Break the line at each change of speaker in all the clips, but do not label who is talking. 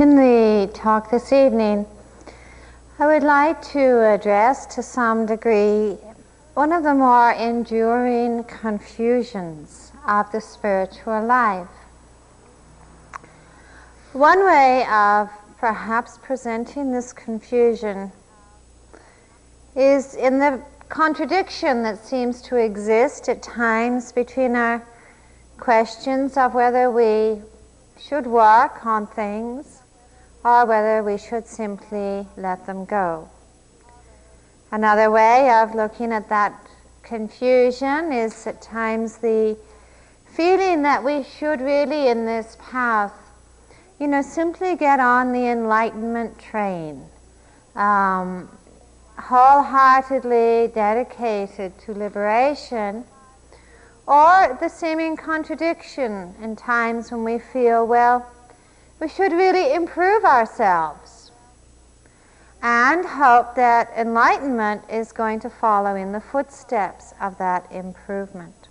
In the talk this evening, I would like to address to some degree one of the more enduring confusions of the spiritual life. One way of perhaps presenting this confusion is in the contradiction that seems to exist at times between our questions of whether we should work on things or whether we should simply let them go. Another way of looking at that confusion is at times the feeling that we should really, in this path, you know, simply get on the enlightenment train, um, wholeheartedly dedicated to liberation, or the seeming contradiction in times when we feel, well, we should really improve ourselves and hope that enlightenment is going to follow in the footsteps of that improvement.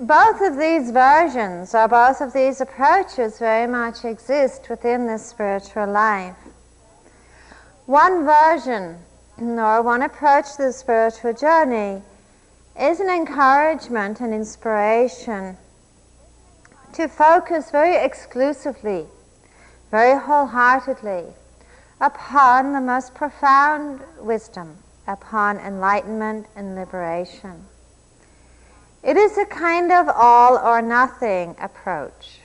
Both of these versions, or both of these approaches, very much exist within the spiritual life. One version, or one approach to the spiritual journey, is an encouragement and inspiration to focus very exclusively, very wholeheartedly upon the most profound wisdom, upon enlightenment and liberation. It is a kind of all or nothing approach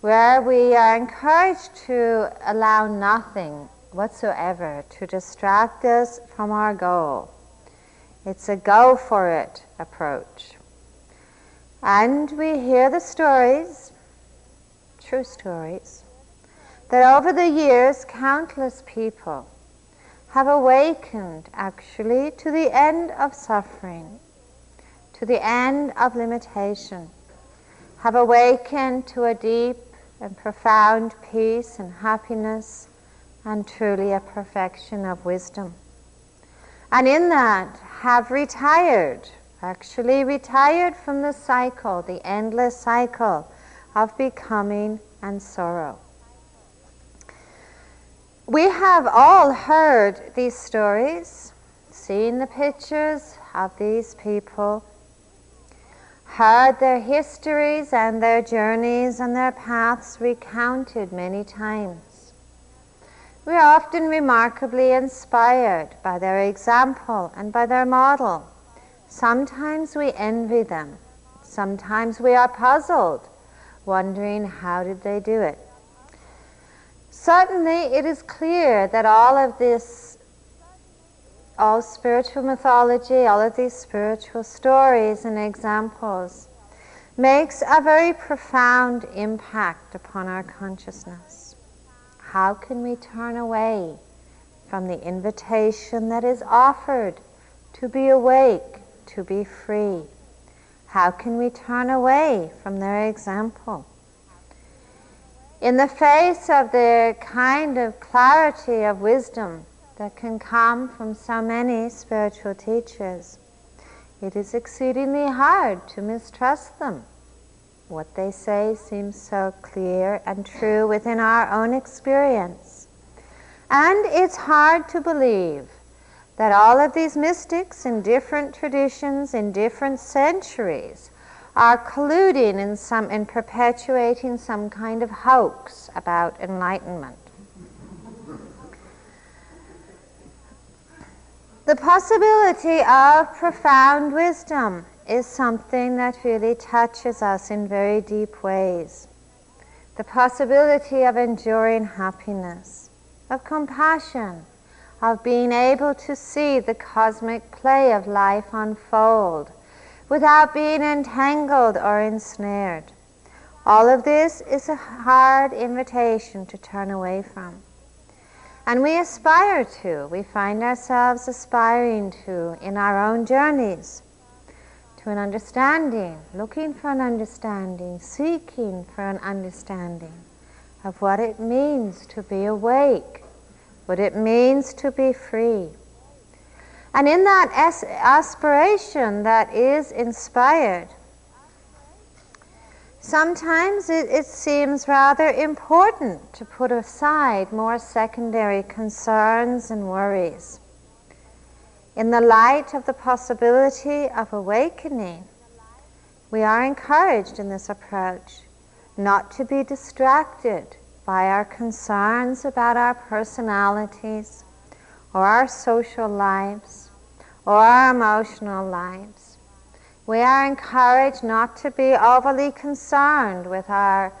where we are encouraged to allow nothing whatsoever to distract us from our goal. It's a go for it approach. And we hear the stories, true stories, that over the years countless people have awakened actually to the end of suffering, to the end of limitation, have awakened to a deep and profound peace and happiness and truly a perfection of wisdom. And in that have retired actually retired from the cycle, the endless cycle of becoming and sorrow. We have all heard these stories, seen the pictures of these people, heard their histories and their journeys and their paths recounted many times. We are often remarkably inspired by their example and by their model. Sometimes we envy them. Sometimes we are puzzled, wondering how did they do it. Certainly, it is clear that all of this, all spiritual mythology, all of these spiritual stories and examples, makes a very profound impact upon our consciousness. How can we turn away from the invitation that is offered to be awake, to be free. How can we turn away from their example? In the face of the kind of clarity of wisdom that can come from so many spiritual teachers, it is exceedingly hard to mistrust them. What they say seems so clear and true within our own experience. And it's hard to believe that all of these mystics in different traditions, in different centuries, are colluding in some in perpetuating some kind of hoax about enlightenment. The possibility of profound wisdom is something that really touches us in very deep ways. The possibility of enduring happiness, of compassion, of being able to see the cosmic play of life unfold without being entangled or ensnared. All of this is a hard invitation to turn away from. And we aspire to, we find ourselves aspiring to in our own journeys to an understanding, looking for an understanding, seeking for an understanding of what it means to be awake, what it means to be free. And in that aspiration that is inspired, Sometimes it, it, seems rather important to put aside more secondary concerns and worries. In the light of the possibility of awakening, we are encouraged in this approach not to be distracted by our concerns about our personalities or our social lives or our emotional lives. We are encouraged not to be overly concerned with our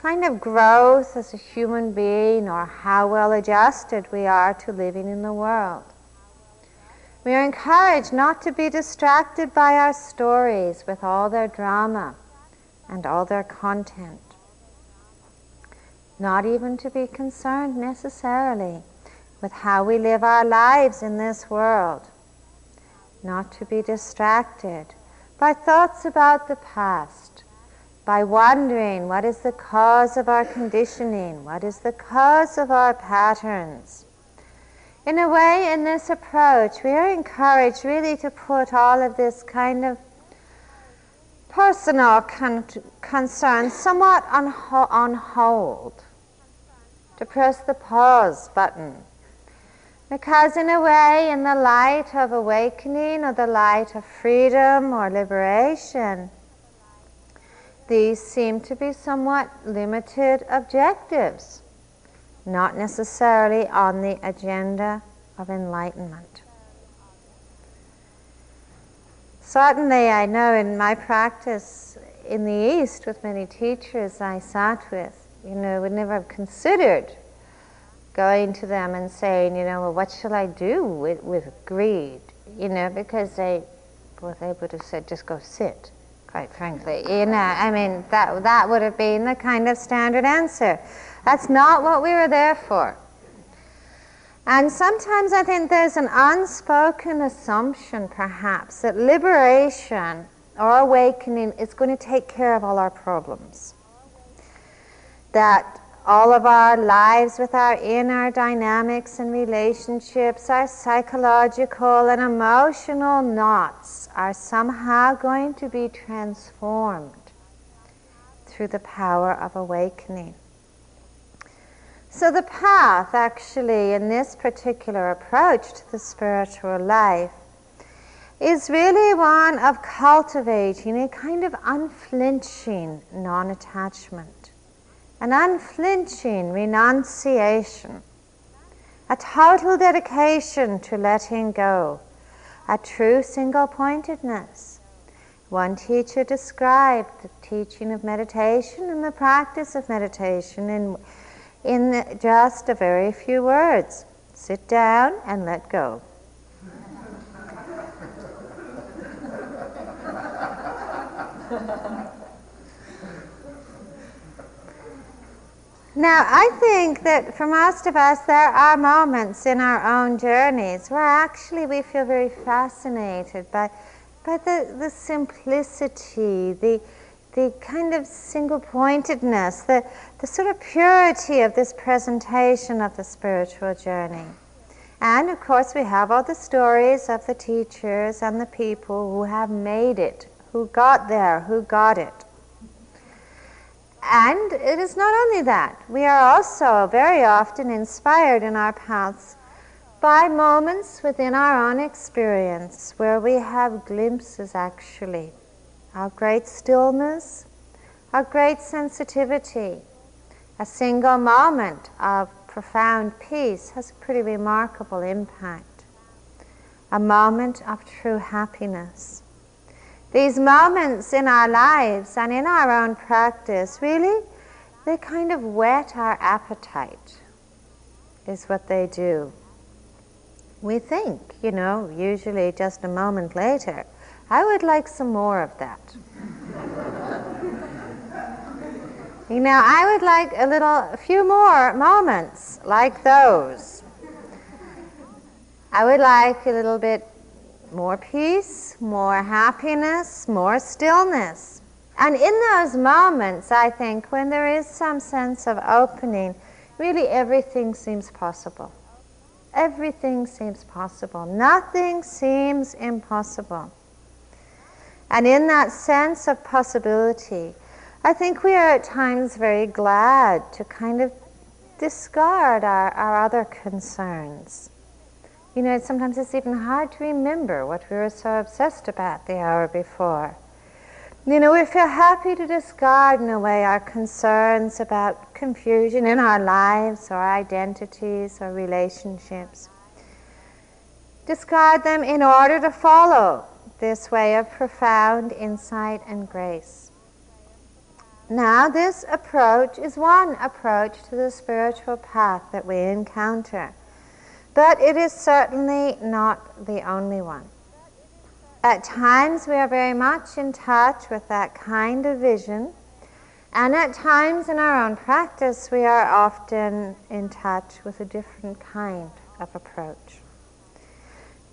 kind of growth as a human being or how well adjusted we are to living in the world. We are encouraged not to be distracted by our stories with all their drama and all their content. Not even to be concerned necessarily with how we live our lives in this world. Not to be distracted by thoughts about the past, by wondering what is the cause of our conditioning, what is the cause of our patterns. In a way, in this approach, we are encouraged really to put all of this kind of personal con- somewhat on, ho- on hold, to press the pause button. Because, in a way, in the light of awakening or the light of freedom or liberation, these seem to be somewhat limited objectives, not necessarily on the agenda of enlightenment. Certainly, I know in my practice in the East with many teachers I sat with, you know, would never have considered going to them and saying, you know, well, what shall I do with, with greed? You know, because they, well, they would have said, just go sit, quite frankly. You know, I mean, that, that would have been the kind of standard answer. That's not what we were there for. And sometimes I think there's an unspoken assumption, perhaps, that liberation or awakening is going to take care of all our problems. That all of our lives with our inner dynamics and relationships, our psychological and emotional knots are somehow going to be transformed through the power of awakening. So, the path actually in this particular approach to the spiritual life is really one of cultivating a kind of unflinching non attachment, an unflinching renunciation, a total dedication to letting go, a true single pointedness. One teacher described the teaching of meditation and the practice of meditation in in just a very few words. Sit down and let go. Now, I think that for most of us, there are moments in our own journeys where actually we feel very fascinated by, by the, the simplicity, the, the kind of single pointedness, the, the sort of purity of this presentation of the spiritual journey. And of course, we have all the stories of the teachers and the people who have made it, who got there, who got it. And it is not only that, we are also very often inspired in our paths by moments within our own experience where we have glimpses actually our great stillness, our great sensitivity. A single moment of profound peace has a pretty remarkable impact. A moment of true happiness. These moments in our lives and in our own practice really, they kind of whet our appetite, is what they do. We think, you know, usually just a moment later, I would like some more of that. You know, I would like a little, a few more moments like those. I would like a little bit more peace, more happiness, more stillness. And in those moments, I think, when there is some sense of opening, really everything seems possible. Everything seems possible. Nothing seems impossible. And in that sense of possibility, I think we are at times very glad to kind of discard our, our other concerns. You know, sometimes it's even hard to remember what we were so obsessed about the hour before. You know, we feel happy to discard in a way our concerns about confusion in our lives or identities or relationships. Discard them in order to follow this way of profound insight and grace. Now, this approach is one approach to the spiritual path that we encounter, but it is certainly not the only one. At times, we are very much in touch with that kind of vision, and at times in our own practice, we are often in touch with a different kind of approach.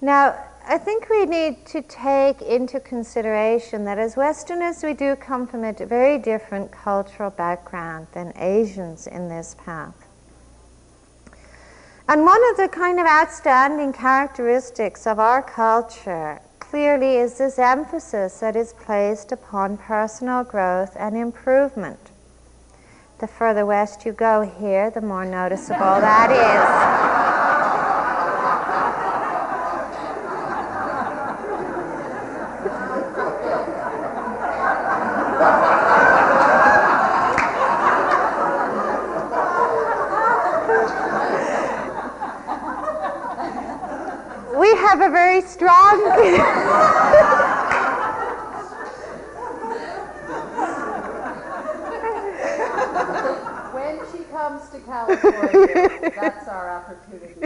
Now, I think we need to take into consideration that as Westerners, we do come from a very different cultural background than Asians in this path. And one of the kind of outstanding characteristics of our culture clearly is this emphasis that is placed upon personal growth and improvement. The further west you go here, the more noticeable that is. Have a very strong.
when she comes to California, that's our opportunity.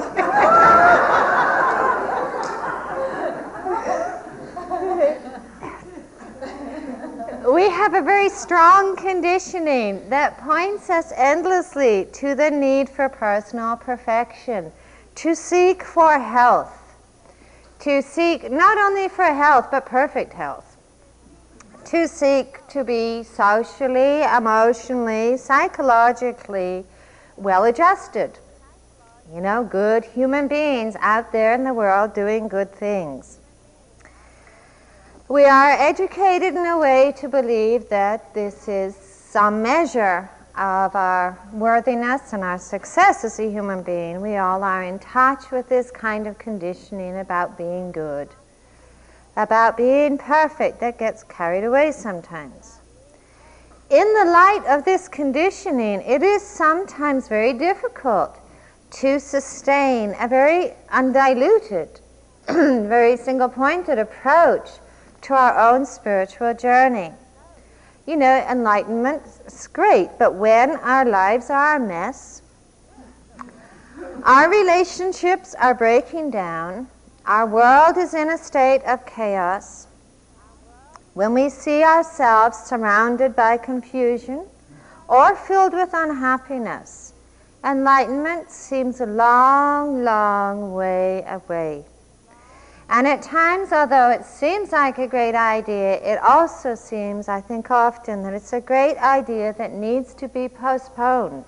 we have a very strong conditioning that points us endlessly to the need for personal perfection, to seek for health to seek not only for health, but perfect health. To seek to be socially, emotionally, psychologically well adjusted. You know, good human beings out there in the world doing good things. We are educated in a way to believe that this is some measure of our worthiness and our success as a human being, we all are in touch with this kind of conditioning about being good, about being perfect that gets carried away sometimes. In the light of this conditioning, it is sometimes very difficult to sustain a very undiluted, very single pointed approach to our own spiritual journey you know, enlightenment's great, but when our lives are a mess, our relationships are breaking down, our world is in a state of chaos, when we see ourselves surrounded by confusion or filled with unhappiness, enlightenment seems a long, long way away. And at times, although it seems like a great idea, it also seems, I think often, that it's a great idea that needs to be postponed.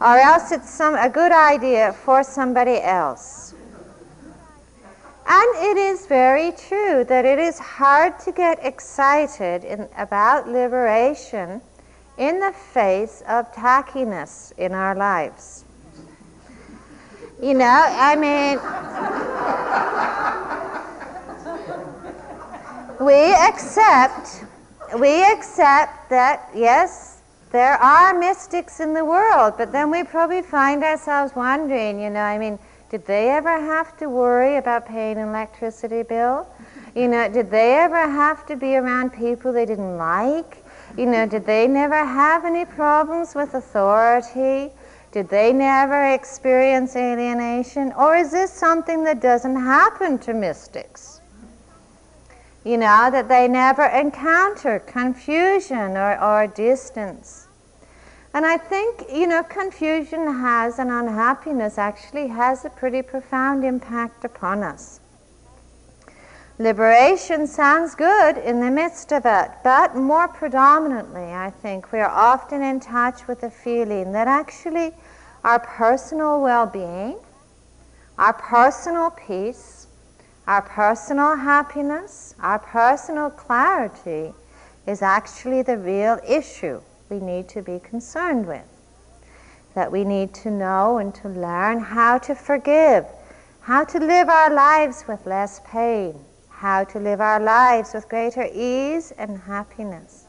Or else it's some, a good idea for somebody else. And it is very true that it is hard to get excited in, about liberation in the face of tackiness in our lives. You know, I mean, we accept, we accept that, yes, there are mystics in the world, but then we probably find ourselves wondering, you know, I mean, did they ever have to worry about paying an electricity bill? You know, did they ever have to be around people they didn't like? You know, did they never have any problems with authority? Did they never experience alienation? Or is this something that doesn't happen to mystics? You know, that they never encounter confusion or, or distance. And I think, you know, confusion has and unhappiness actually has a pretty profound impact upon us. Liberation sounds good in the midst of it, but more predominantly, I think, we are often in touch with the feeling that actually our personal well being, our personal peace, our personal happiness, our personal clarity is actually the real issue we need to be concerned with. That we need to know and to learn how to forgive, how to live our lives with less pain, how to live our lives with greater ease and happiness.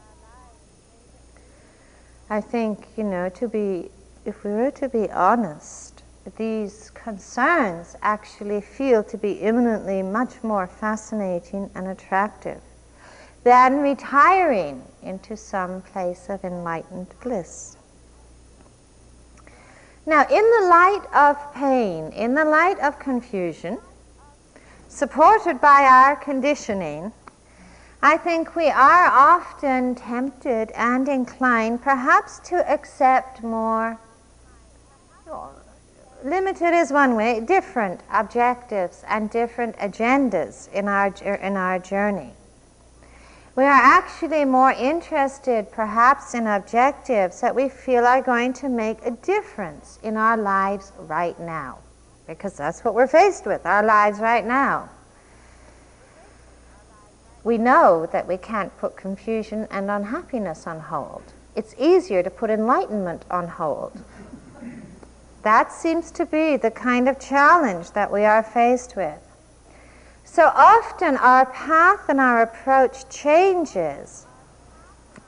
I think, you know, to be, if we were to be honest, these concerns actually feel to be imminently much more fascinating and attractive than retiring into some place of enlightened bliss. Now, in the light of pain, in the light of confusion, supported by our conditioning, I think we are often tempted and inclined perhaps to accept more, limited is one way, different objectives and different agendas in our, in our journey. We are actually more interested perhaps in objectives that we feel are going to make a difference in our lives right now. Because that's what we're faced with, our lives right now. We know that we can't put confusion and unhappiness on hold. It's easier to put enlightenment on hold. That seems to be the kind of challenge that we are faced with. So often our path and our approach changes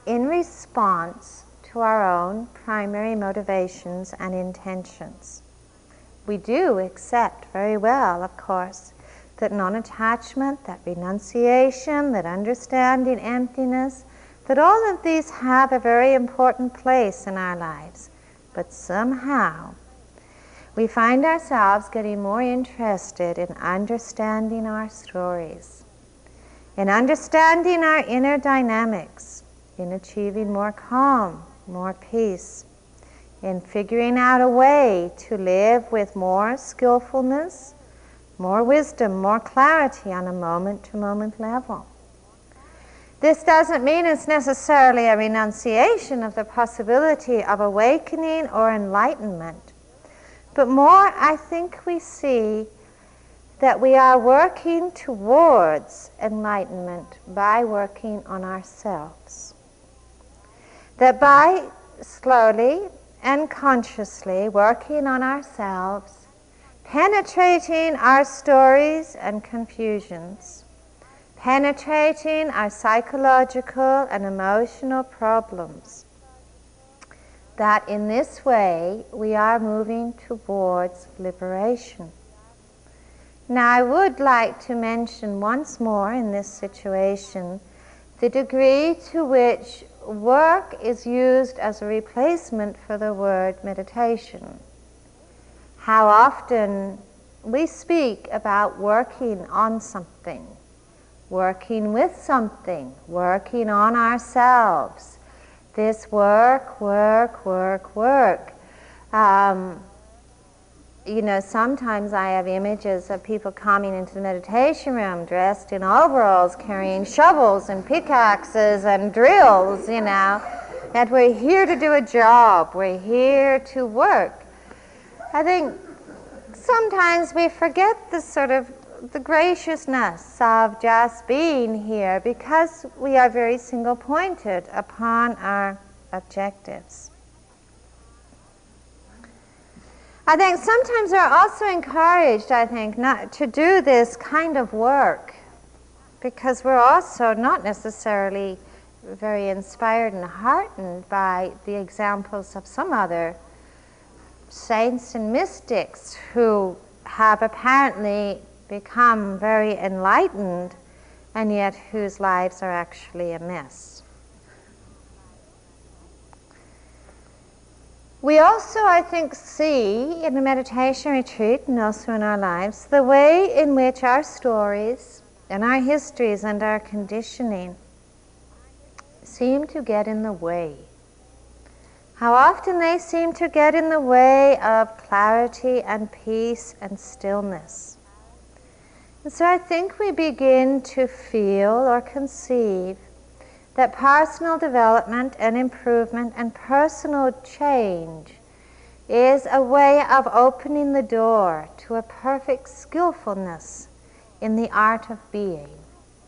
in response to our own primary motivations and intentions. We do accept very well, of course, that non attachment, that renunciation, that understanding emptiness, that all of these have a very important place in our lives. But somehow, we find ourselves getting more interested in understanding our stories, in understanding our inner dynamics, in achieving more calm, more peace, in figuring out a way to live with more skillfulness, more wisdom, more clarity on a moment to moment level. This doesn't mean it's necessarily a renunciation of the possibility of awakening or enlightenment. But more, I think we see that we are working towards enlightenment by working on ourselves. That by slowly and consciously working on ourselves, penetrating our stories and confusions, penetrating our psychological and emotional problems, that in this way we are moving towards liberation. Now, I would like to mention once more in this situation the degree to which work is used as a replacement for the word meditation. How often we speak about working on something, working with something, working on ourselves this work, work, work, work. Um, you know, sometimes I have images of people coming into the meditation room dressed in overalls, carrying shovels and pickaxes and drills, you know, that we're here to do a job, we're here to work. I think sometimes we forget this sort of the graciousness of just being here because we are very single pointed upon our objectives. I think sometimes we're also encouraged, I think, not to do this kind of work because we're also not necessarily very inspired and heartened by the examples of some other saints and mystics who have apparently become very enlightened and yet whose lives are actually a mess. We also, I think, see in the meditation retreat and also in our lives the way in which our stories and our histories and our conditioning seem to get in the way. How often they seem to get in the way of clarity and peace and stillness. And so I think we begin to feel or conceive that personal development and improvement and personal change is a way of opening the door to a perfect skillfulness in the art of being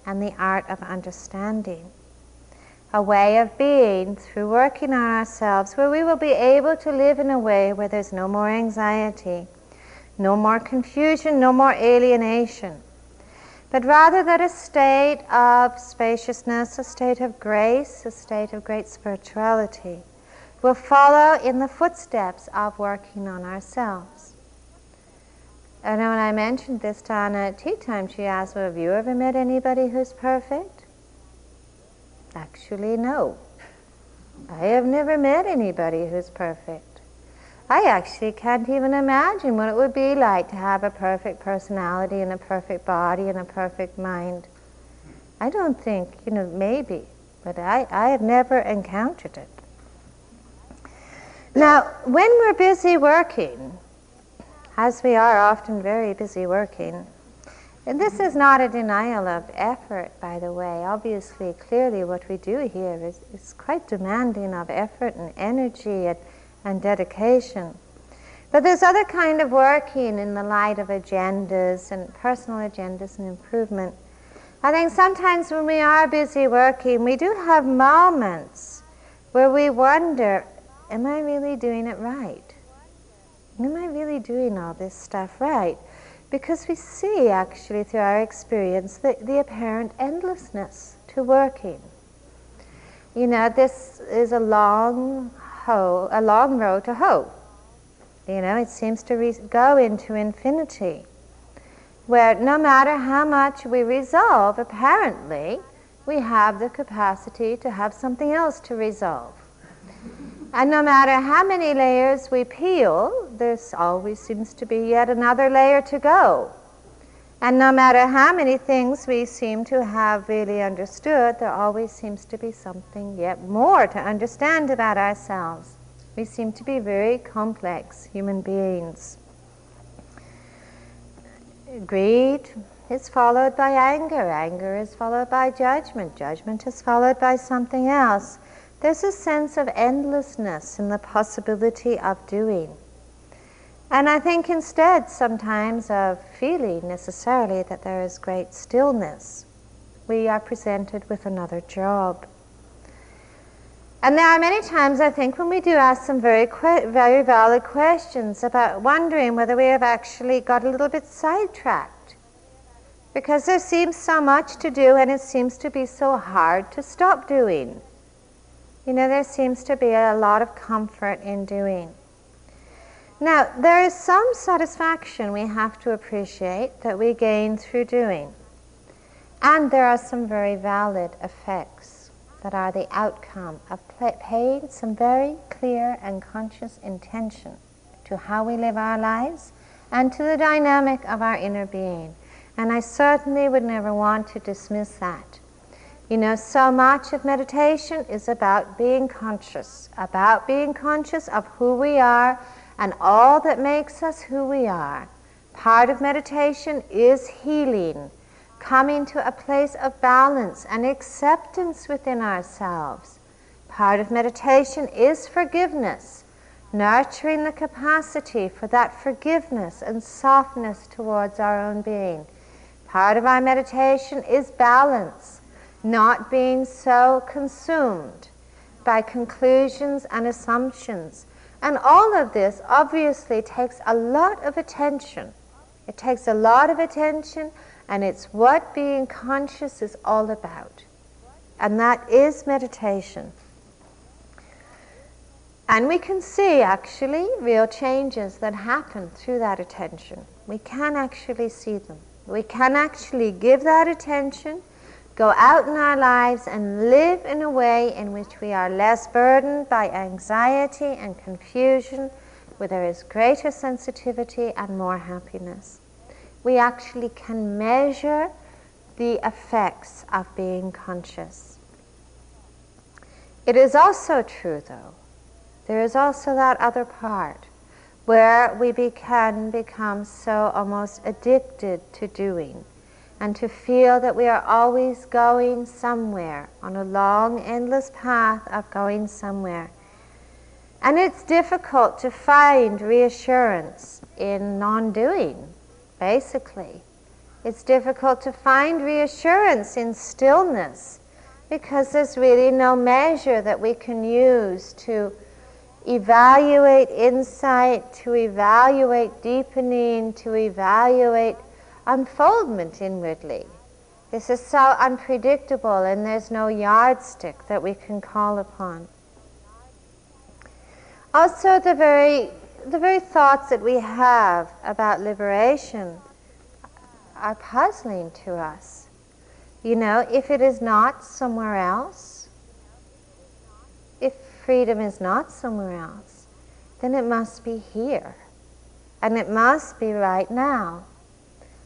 and the art of understanding. a way of being through working on ourselves where we will be able to live in a way where there's no more anxiety, no more confusion, no more alienation, but rather that a state of spaciousness, a state of grace, a state of great spirituality will follow in the footsteps of working on ourselves. And when I mentioned this to Anna at tea time, she asked, well, have you ever met anybody who's perfect? Actually, no. I have never met anybody who's perfect. I actually can't even imagine what it would be like to have a perfect personality and a perfect body and a perfect mind. I don't think, you know, maybe, but I, I have never encountered it. Now, when we're busy working, as we are often very busy working. And this is not a denial of effort, by the way. Obviously, clearly, what we do here is, is quite demanding of effort and energy and, and dedication. But there's other kind of working in the light of agendas and personal agendas and improvement. I think sometimes when we are busy working, we do have moments where we wonder, am I really doing it right? am I really doing all this stuff right? Because we see actually through our experience the, the apparent endlessness to working. You know, this is a long hoe, a long road to hoe. You know, it seems to re- go into infinity, where no matter how much we resolve, apparently, we have the capacity to have something else to resolve. And no matter how many layers we peel, there always seems to be yet another layer to go. And no matter how many things we seem to have really understood, there always seems to be something yet more to understand about ourselves. We seem to be very complex human beings. Greed is followed by anger, anger is followed by judgment, judgment is followed by something else. There's a sense of endlessness in the possibility of doing. And I think instead, sometimes, of feeling necessarily that there is great stillness, we are presented with another job. And there are many times, I think, when we do ask some very, very valid questions about wondering whether we have actually got a little bit sidetracked. Because there seems so much to do, and it seems to be so hard to stop doing. You know, there seems to be a lot of comfort in doing. Now, there is some satisfaction we have to appreciate that we gain through doing. And there are some very valid effects that are the outcome of paying some very clear and conscious intention to how we live our lives and to the dynamic of our inner being. And I certainly would never want to dismiss that. You know, so much of meditation is about being conscious, about being conscious of who we are and all that makes us who we are. Part of meditation is healing, coming to a place of balance and acceptance within ourselves. Part of meditation is forgiveness, nurturing the capacity for that forgiveness and softness towards our own being. Part of our meditation is balance not being so consumed by conclusions and assumptions. And all of this obviously takes a lot of attention. It takes a lot of attention, and it's what being conscious is all about. And that is meditation. And we can see actually real changes that happen through that attention. We can actually see them. We can actually give that attention go out in our lives and live in a way in which we are less burdened by anxiety and confusion, where there is greater sensitivity and more happiness. We actually can measure the effects of being conscious. It is also true, though, there is also that other part where we be- can become so almost addicted to doing and to feel that we are always going somewhere on a long, endless path of going somewhere. And it's difficult to find reassurance in non doing, basically. It's difficult to find reassurance in stillness because there's really no measure that we can use to evaluate insight, to evaluate deepening, to evaluate unfoldment inwardly. This is so unpredictable, and there's no yardstick that we can call upon. Also, the very, the very thoughts that we have about liberation are puzzling to us. You know, if it is not somewhere else, if freedom is not somewhere else, then it must be here. And it must be right now.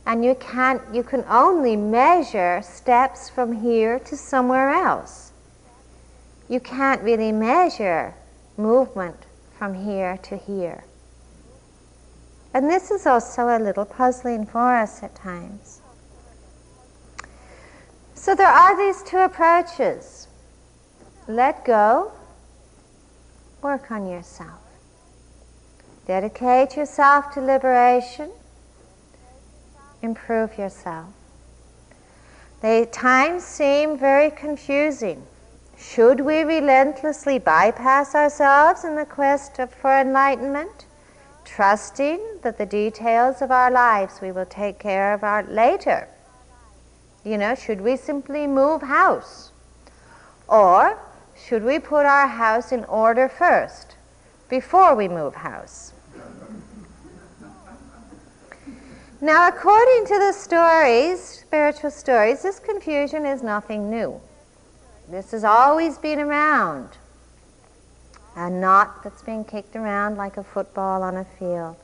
And you can't you can only measure steps from here to somewhere else. You can't really measure movement from here to here. And this is also a little puzzling for us at times. So there are these two approaches let go, work on yourself. Dedicate yourself to liberation, improve yourself. The times seem very confusing. Should we relentlessly bypass ourselves in the quest for enlightenment, trusting that the details of our lives we will take care of our later? You know, should we simply move house? Or should we put our house in order first before we move house? Now, according to the stories, spiritual stories, this confusion is nothing new. This has always been around. A knot that's being kicked around like a football on a field.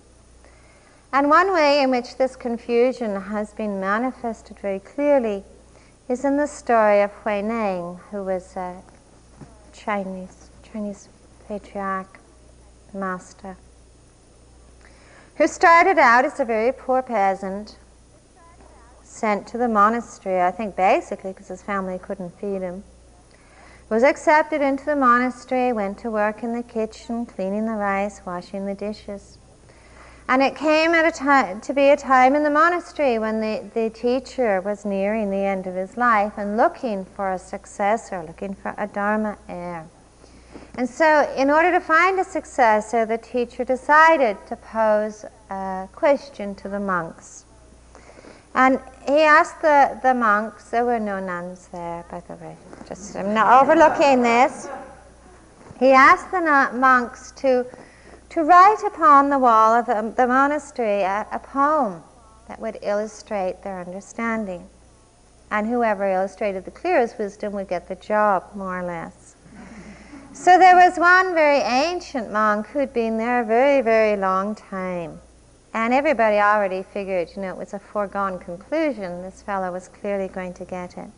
And one way in which this confusion has been manifested very clearly is in the story of Huineng, who was a Chinese, Chinese patriarch master, who started out as a very poor peasant, sent to the monastery, I think basically because his family couldn't feed him was accepted into the monastery, went to work in the kitchen, cleaning the rice, washing the dishes. And it came at a time to be a time in the monastery when the, the teacher was nearing the end of his life and looking for a successor, looking for a Dharma heir. And so, in order to find a successor, the teacher decided to pose a question to the monks. And he asked the, the monks, there were no nuns there, by the way, just I'm not overlooking this. He asked the monks to, to write upon the wall of the, the monastery a, a poem that would illustrate their understanding. And whoever illustrated the clearest wisdom would get the job, more or less. So there was one very ancient monk who'd been there a very, very long time. And everybody already figured, you know, it was a foregone conclusion. This fellow was clearly going to get it.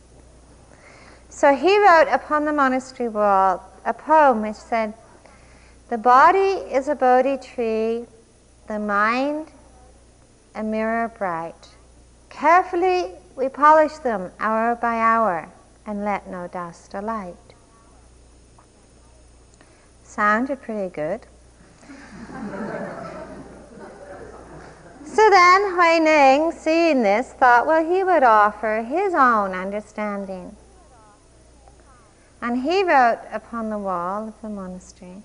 So he wrote upon the monastery wall a poem which said, The body is a Bodhi tree, the mind a mirror bright. Carefully we polish them hour by hour and let no dust alight. Sounded pretty good. So then Huineng, seeing this, thought, well, he would offer his own understanding. And he wrote upon the wall of the monastery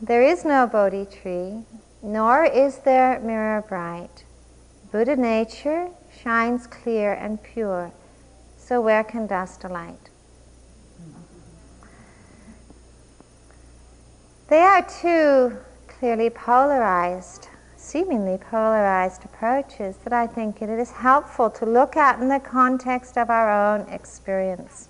There is no Bodhi tree, nor is there mirror bright. Buddha nature shines clear and pure, so where can dust alight? They are two clearly polarized seemingly polarized approaches that I think it is helpful to look at in the context of our own experience.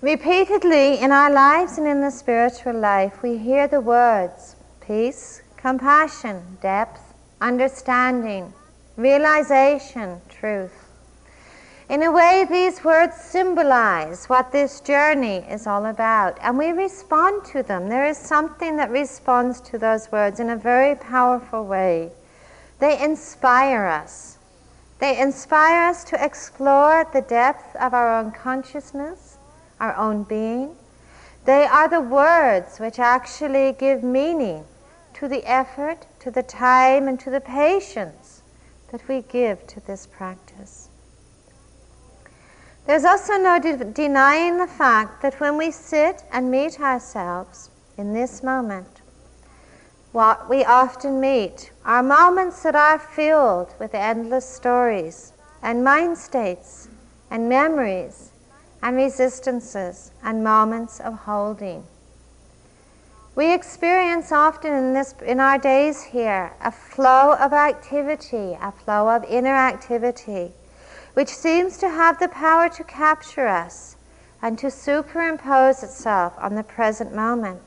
Repeatedly in our lives and in the spiritual life, we hear the words peace, compassion, depth, understanding, realization, truth. In a way, these words symbolize what this journey is all about, and we respond to them. There is something that responds to those words in a very powerful way. They inspire us. They inspire us to explore the depth of our own consciousness, our own being. They are the words which actually give meaning to the effort, to the time, and to the patience that we give to this practice. There's also no de- denying the fact that when we sit and meet ourselves in this moment, what we often meet are moments that are filled with endless stories and mind states and memories and resistances and moments of holding. We experience often in, this, in our days here a flow of activity, a flow of inner activity, which seems to have the power to capture us and to superimpose itself on the present moment.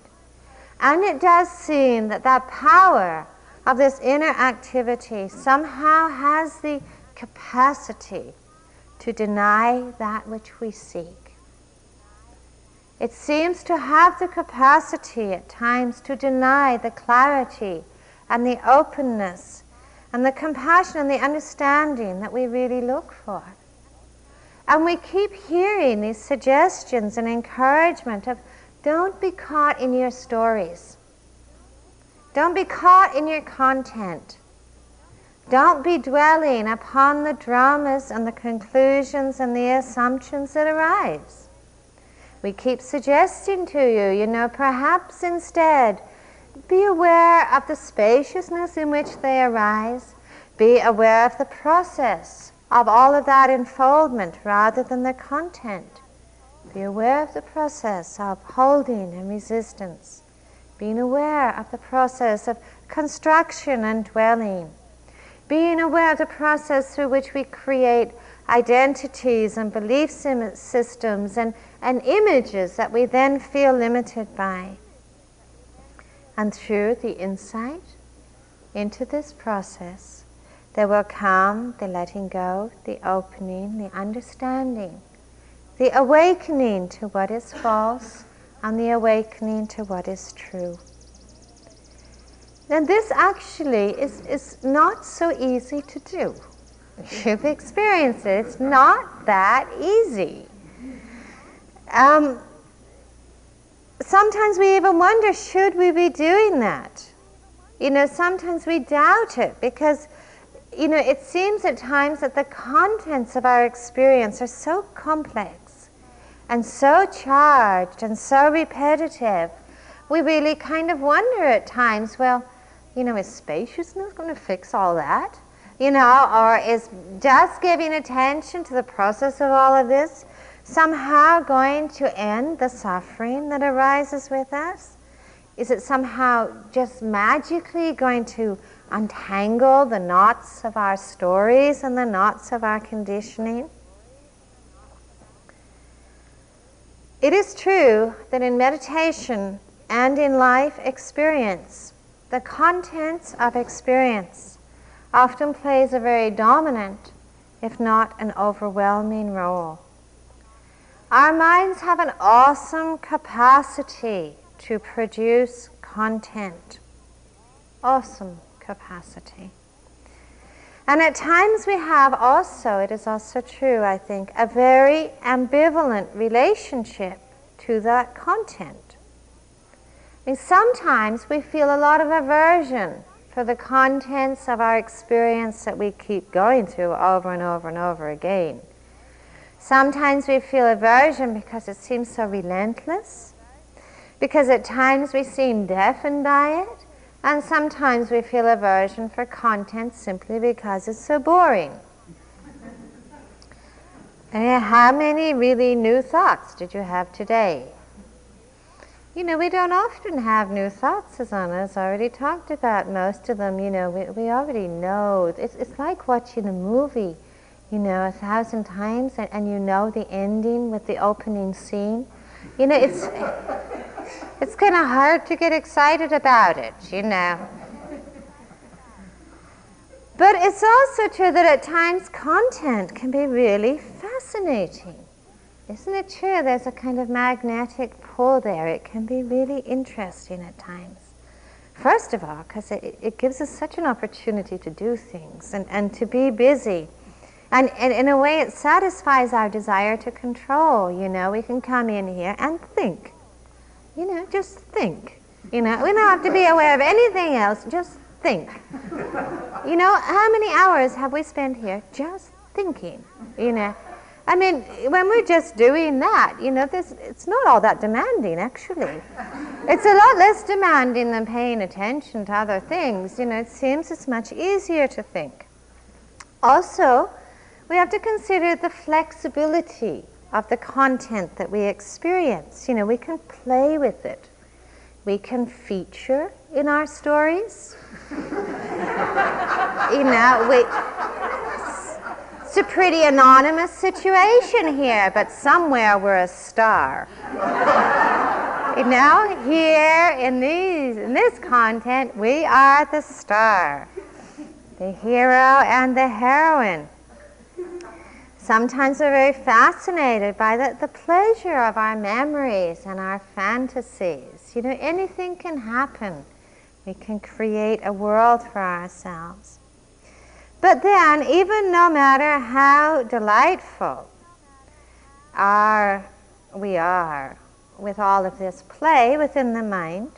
And it does seem that that power of this inner activity somehow has the capacity to deny that which we seek. It seems to have the capacity at times to deny the clarity and the openness and the compassion and the understanding that we really look for. And we keep hearing these suggestions and encouragement of don't be caught in your stories. Don't be caught in your content. Don't be dwelling upon the dramas and the conclusions and the assumptions that arise. We keep suggesting to you, you know, perhaps instead be aware of the spaciousness in which they arise. Be aware of the process of all of that unfoldment rather than the content. Be aware of the process of holding and resistance. Being aware of the process of construction and dwelling. Being aware of the process through which we create identities and belief systems and, and images that we then feel limited by. And through the insight into this process, there will come the letting go, the opening, the understanding, the awakening to what is false, and the awakening to what is true. Then this actually is, is not so easy to do. You've experienced it. It's not that easy. Um, sometimes we even wonder should we be doing that? You know, sometimes we doubt it because, you know, it seems at times that the contents of our experience are so complex and so charged and so repetitive. We really kind of wonder at times, well, you know, is spaciousness going to fix all that? you know, or is just giving attention to the process of all of this somehow going to end the suffering that arises with us? Is it somehow just magically going to untangle the knots of our stories and the knots of our conditioning? It is true that in meditation and in life experience, the contents of experience often plays a very dominant, if not an overwhelming role. Our minds have an awesome capacity to produce content. Awesome capacity. And at times we have also, it is also true, I think, a very ambivalent relationship to that content. Mean, sometimes we feel a lot of aversion for the contents of our experience that we keep going through over and over and over again. Sometimes we feel aversion because it seems so relentless, because at times we seem deafened by it, and sometimes we feel aversion for content simply because it's so boring. How many really new thoughts did you have today? You know, we don't often have new thoughts, as Anna's already talked about. Most of them, you know, we, we already know. It's, it's like watching a movie, you know, a thousand times, and, and you know the ending with the opening scene. You know, it's, it's kind of hard to get excited about it, you know. But it's also true that at times content can be really fascinating. Isn't it true? There's a kind of magnetic pull there. It can be really interesting at times. First of all, because it, it gives us such an opportunity to do things and, and to be busy. And, and in a way, it satisfies our desire to control. You know, we can come in here and think. You know, just think. You know, we don't have to be aware of anything else, just think. you know, how many hours have we spent here just thinking? You know, I mean, when we're just doing that, you know, it's not all that demanding, actually. It's a lot less demanding than paying attention to other things. You know, it seems it's much easier to think. Also, we have to consider the flexibility of the content that we experience. You know, we can play with it. We can feature in our stories. you know, we, it's a pretty anonymous situation here, but somewhere we're a star. now, here in, these, in this content, we are the star, the hero and the heroine. Sometimes we're very fascinated by the, the pleasure of our memories and our fantasies. You know, anything can happen. We can create a world for ourselves. But then, even no matter how delightful our, we are with all of this play within the mind,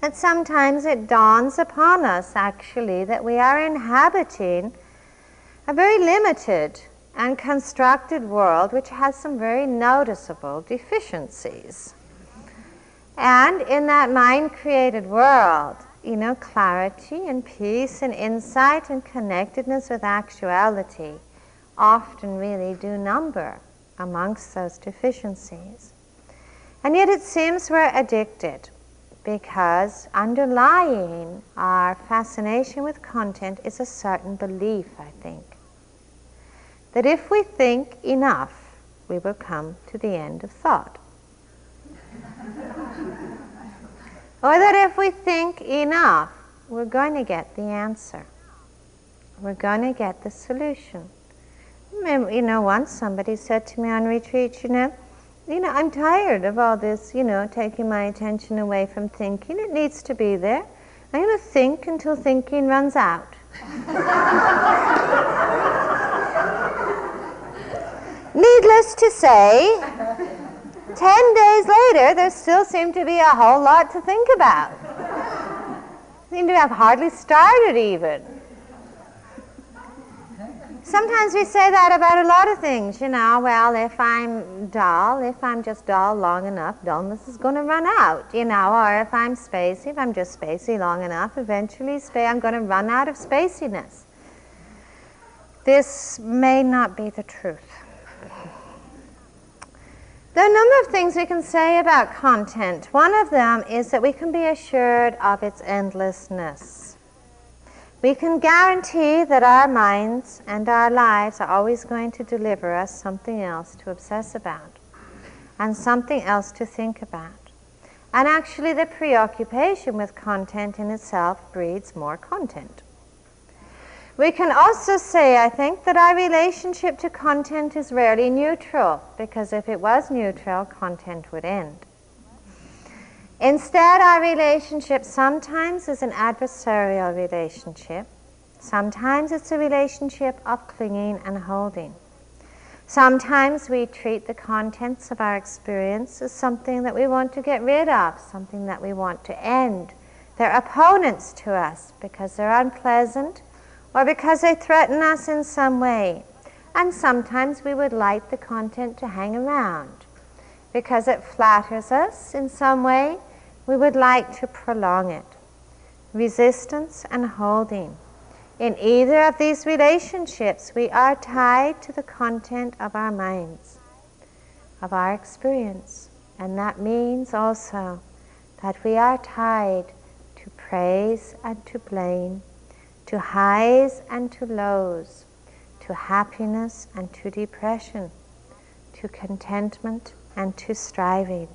that sometimes it dawns upon us actually that we are inhabiting a very limited and constructed world which has some very noticeable deficiencies. And in that mind created world, you know, clarity and peace and insight and connectedness with actuality often really do number amongst those deficiencies. And yet it seems we're addicted because underlying our fascination with content is a certain belief, I think, that if we think enough, we will come to the end of thought. or that if we think enough, we're going to get the answer. We're going to get the solution. You know, once somebody said to me on retreat, you know, you know, I'm tired of all this, you know, taking my attention away from thinking. It needs to be there. I'm going to think until thinking runs out. Needless to say, ten days later, there still seemed to be a whole lot to think about. Seemed to have hardly started even. Sometimes we say that about a lot of things, you know. Well, if I'm dull, if I'm just dull long enough, dullness is going to run out, you know. Or if I'm spacey, if I'm just spacey long enough, eventually I'm going to run out of spaciness. This may not be the truth. There are a number of things we can say about content. One of them is that we can be assured of its endlessness. We can guarantee that our minds and our lives are always going to deliver us something else to obsess about and something else to think about. And actually, the preoccupation with content in itself breeds more content. We can also say, I think, that our relationship to content is rarely neutral, because if it was neutral, content would end. Instead, our relationship sometimes is an adversarial relationship. Sometimes it's a relationship of clinging and holding. Sometimes we treat the contents of our experience as something that we want to get rid of, something that we want to end. They're opponents to us because they're unpleasant or because they threaten us in some way. And sometimes we would like the content to hang around. Because it flatters us in some way, we would like to prolong it. Resistance and holding. In either of these relationships, we are tied to the content of our minds, of our experience. And that means also that we are tied to praise and to blame to highs and to lows, to happiness and to depression, to contentment and to striving.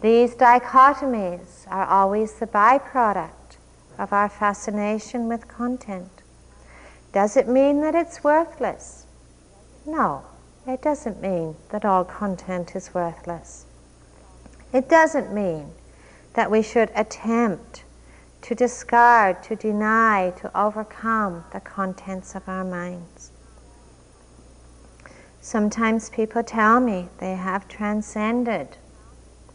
These dichotomies are always the byproduct of our fascination with content. Does it mean that it's worthless? No, it doesn't mean that all content is worthless. It doesn't mean that we should attempt to discard, to deny, to overcome the contents of our minds. Sometimes people tell me they have transcended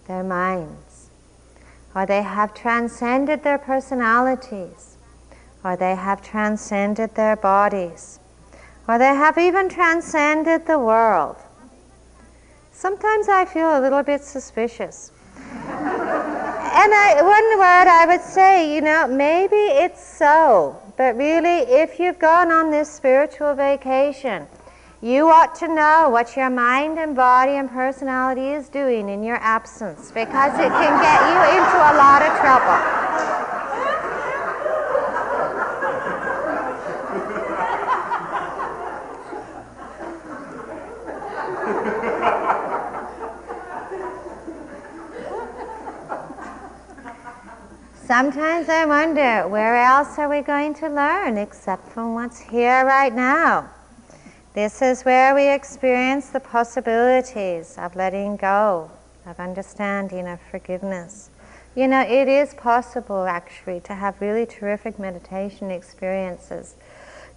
their minds, or they have transcended their personalities, or they have transcended their bodies, or they have even transcended the world. Sometimes I feel a little bit suspicious. and I, one word I would say, you know, maybe it's so, but really, if you've gone on this spiritual vacation, you ought to know what your mind and body and personality is doing in your absence because it can get you into a lot of trouble. Sometimes I wonder where else are we going to learn except from what's here right now? This is where we experience the possibilities of letting go, of understanding, of forgiveness. You know, it is possible actually to have really terrific meditation experiences,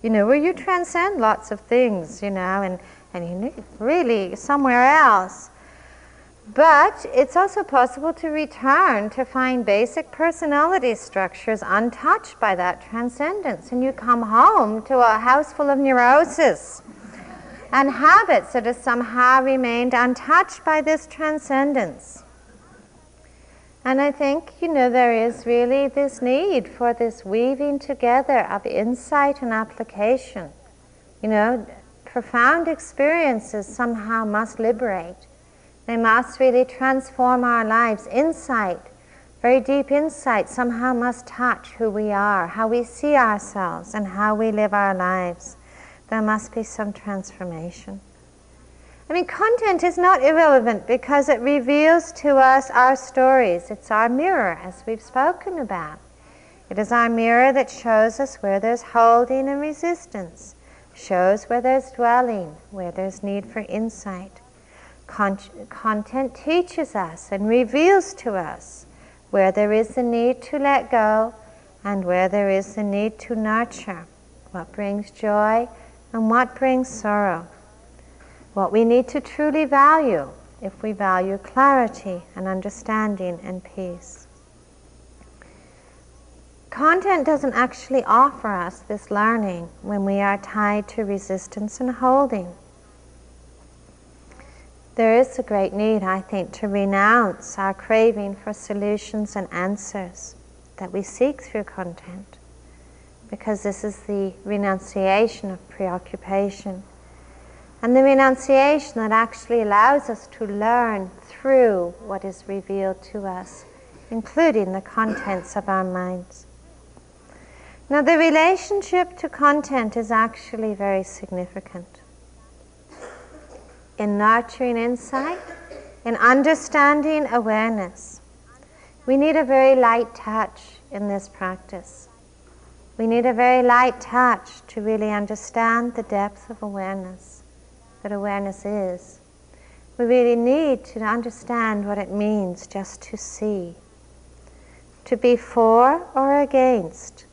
you know, where you transcend lots of things, you know, and, and you really somewhere else. But it's also possible to return to find basic personality structures untouched by that transcendence. And you come home to a house full of neurosis and habits that have somehow remained untouched by this transcendence. And I think, you know, there is really this need for this weaving together of insight and application. You know, profound experiences somehow must liberate. They must really transform our lives. Insight, very deep insight, somehow must touch who we are, how we see ourselves, and how we live our lives there must be some transformation. I mean, content is not irrelevant because it reveals to us our stories. It's our mirror, as we've spoken about. It is our mirror that shows us where there's holding and resistance, shows where there's dwelling, where there's need for insight. Con- content teaches us and reveals to us where there is the need to let go and where there is the need to nurture, what brings joy and what brings sorrow. What we need to truly value if we value clarity and understanding and peace. Content doesn't actually offer us this learning when we are tied to resistance and holding. There is a great need, I think, to renounce our craving for solutions and answers that we seek through content because this is the renunciation of preoccupation. And the renunciation that actually allows us to learn through what is revealed to us, including the contents of our minds. Now, the relationship to content is actually very significant. In nurturing insight, in understanding awareness, we need a very light touch in this practice. We need a very light touch to really understand the depth of awareness that awareness is. We really need to understand what it means just to see. To be for or against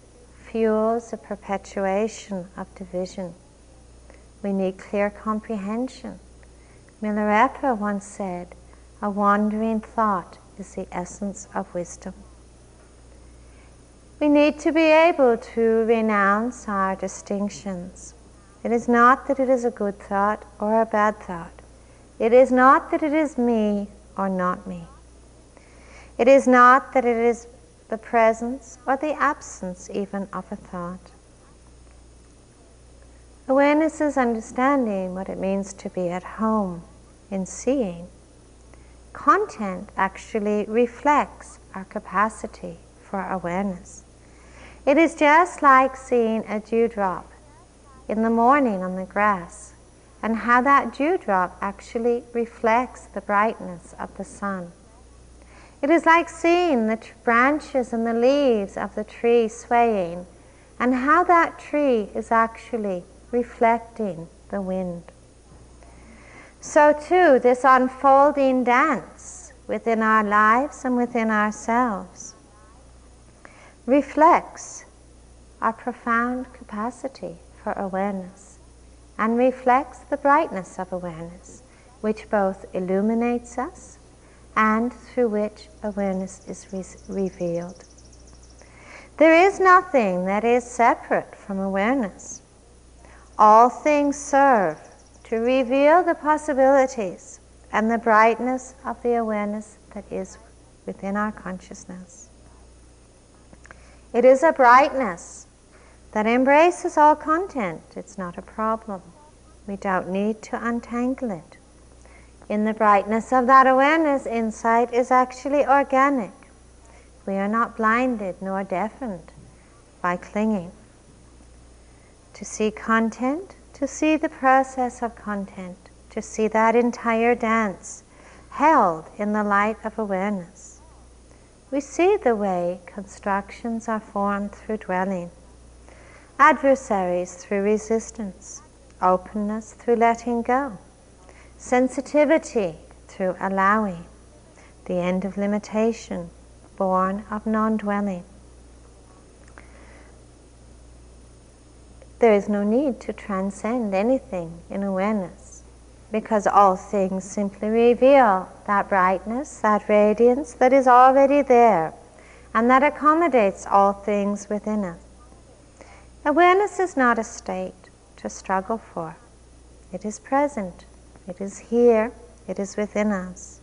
fuels the perpetuation of division. We need clear comprehension. Milarepa once said, a wandering thought is the essence of wisdom. We need to be able to renounce our distinctions. It is not that it is a good thought or a bad thought. It is not that it is me or not me. It is not that it is the presence or the absence even of a thought. Awareness is understanding what it means to be at home in seeing. Content actually reflects our capacity for awareness. It is just like seeing a dewdrop in the morning on the grass and how that dewdrop actually reflects the brightness of the sun. It is like seeing the branches and the leaves of the tree swaying and how that tree is actually reflecting the wind. So, too, this unfolding dance within our lives and within ourselves reflects our profound capacity for awareness and reflects the brightness of awareness, which both illuminates us and through which awareness is re- revealed. There is nothing that is separate from awareness. All things serve to reveal the possibilities and the brightness of the awareness that is within our consciousness. It is a brightness that embraces all content. It's not a problem. We don't need to untangle it. In the brightness of that awareness, insight is actually organic. We are not blinded nor deafened by clinging. To see content, to see the process of content, to see that entire dance held in the light of awareness. We see the way constructions are formed through dwelling, adversaries through resistance, openness through letting go, sensitivity through allowing, the end of limitation born of non dwelling. There is no need to transcend anything in awareness because all things simply reveal that brightness, that radiance that is already there and that accommodates all things within us. Awareness is not a state to struggle for. It is present, it is here, it is within us.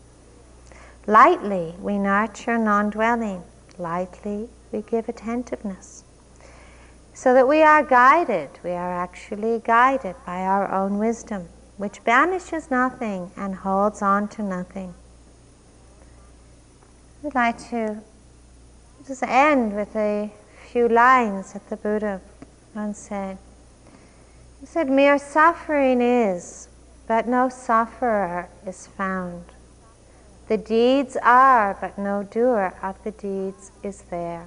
Lightly we nurture non dwelling, lightly we give attentiveness so that we are guided, we are actually guided by our own wisdom, which banishes nothing and holds on to nothing. I'd like to just end with a few lines that the Buddha once said. He said, Mere suffering is, but no sufferer is found. The deeds are, but no doer of the deeds is there.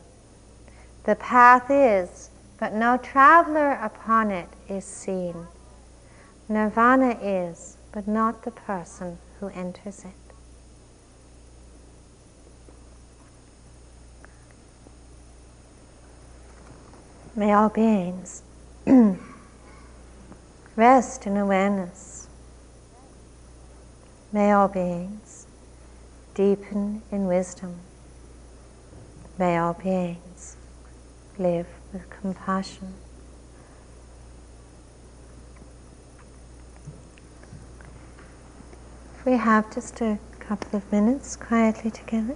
The path is, but no traveler upon it is seen. Nirvana is, but not the person who enters it. May all beings rest in awareness. May all beings deepen in wisdom. May all beings live with compassion. If we have just a couple of minutes quietly together.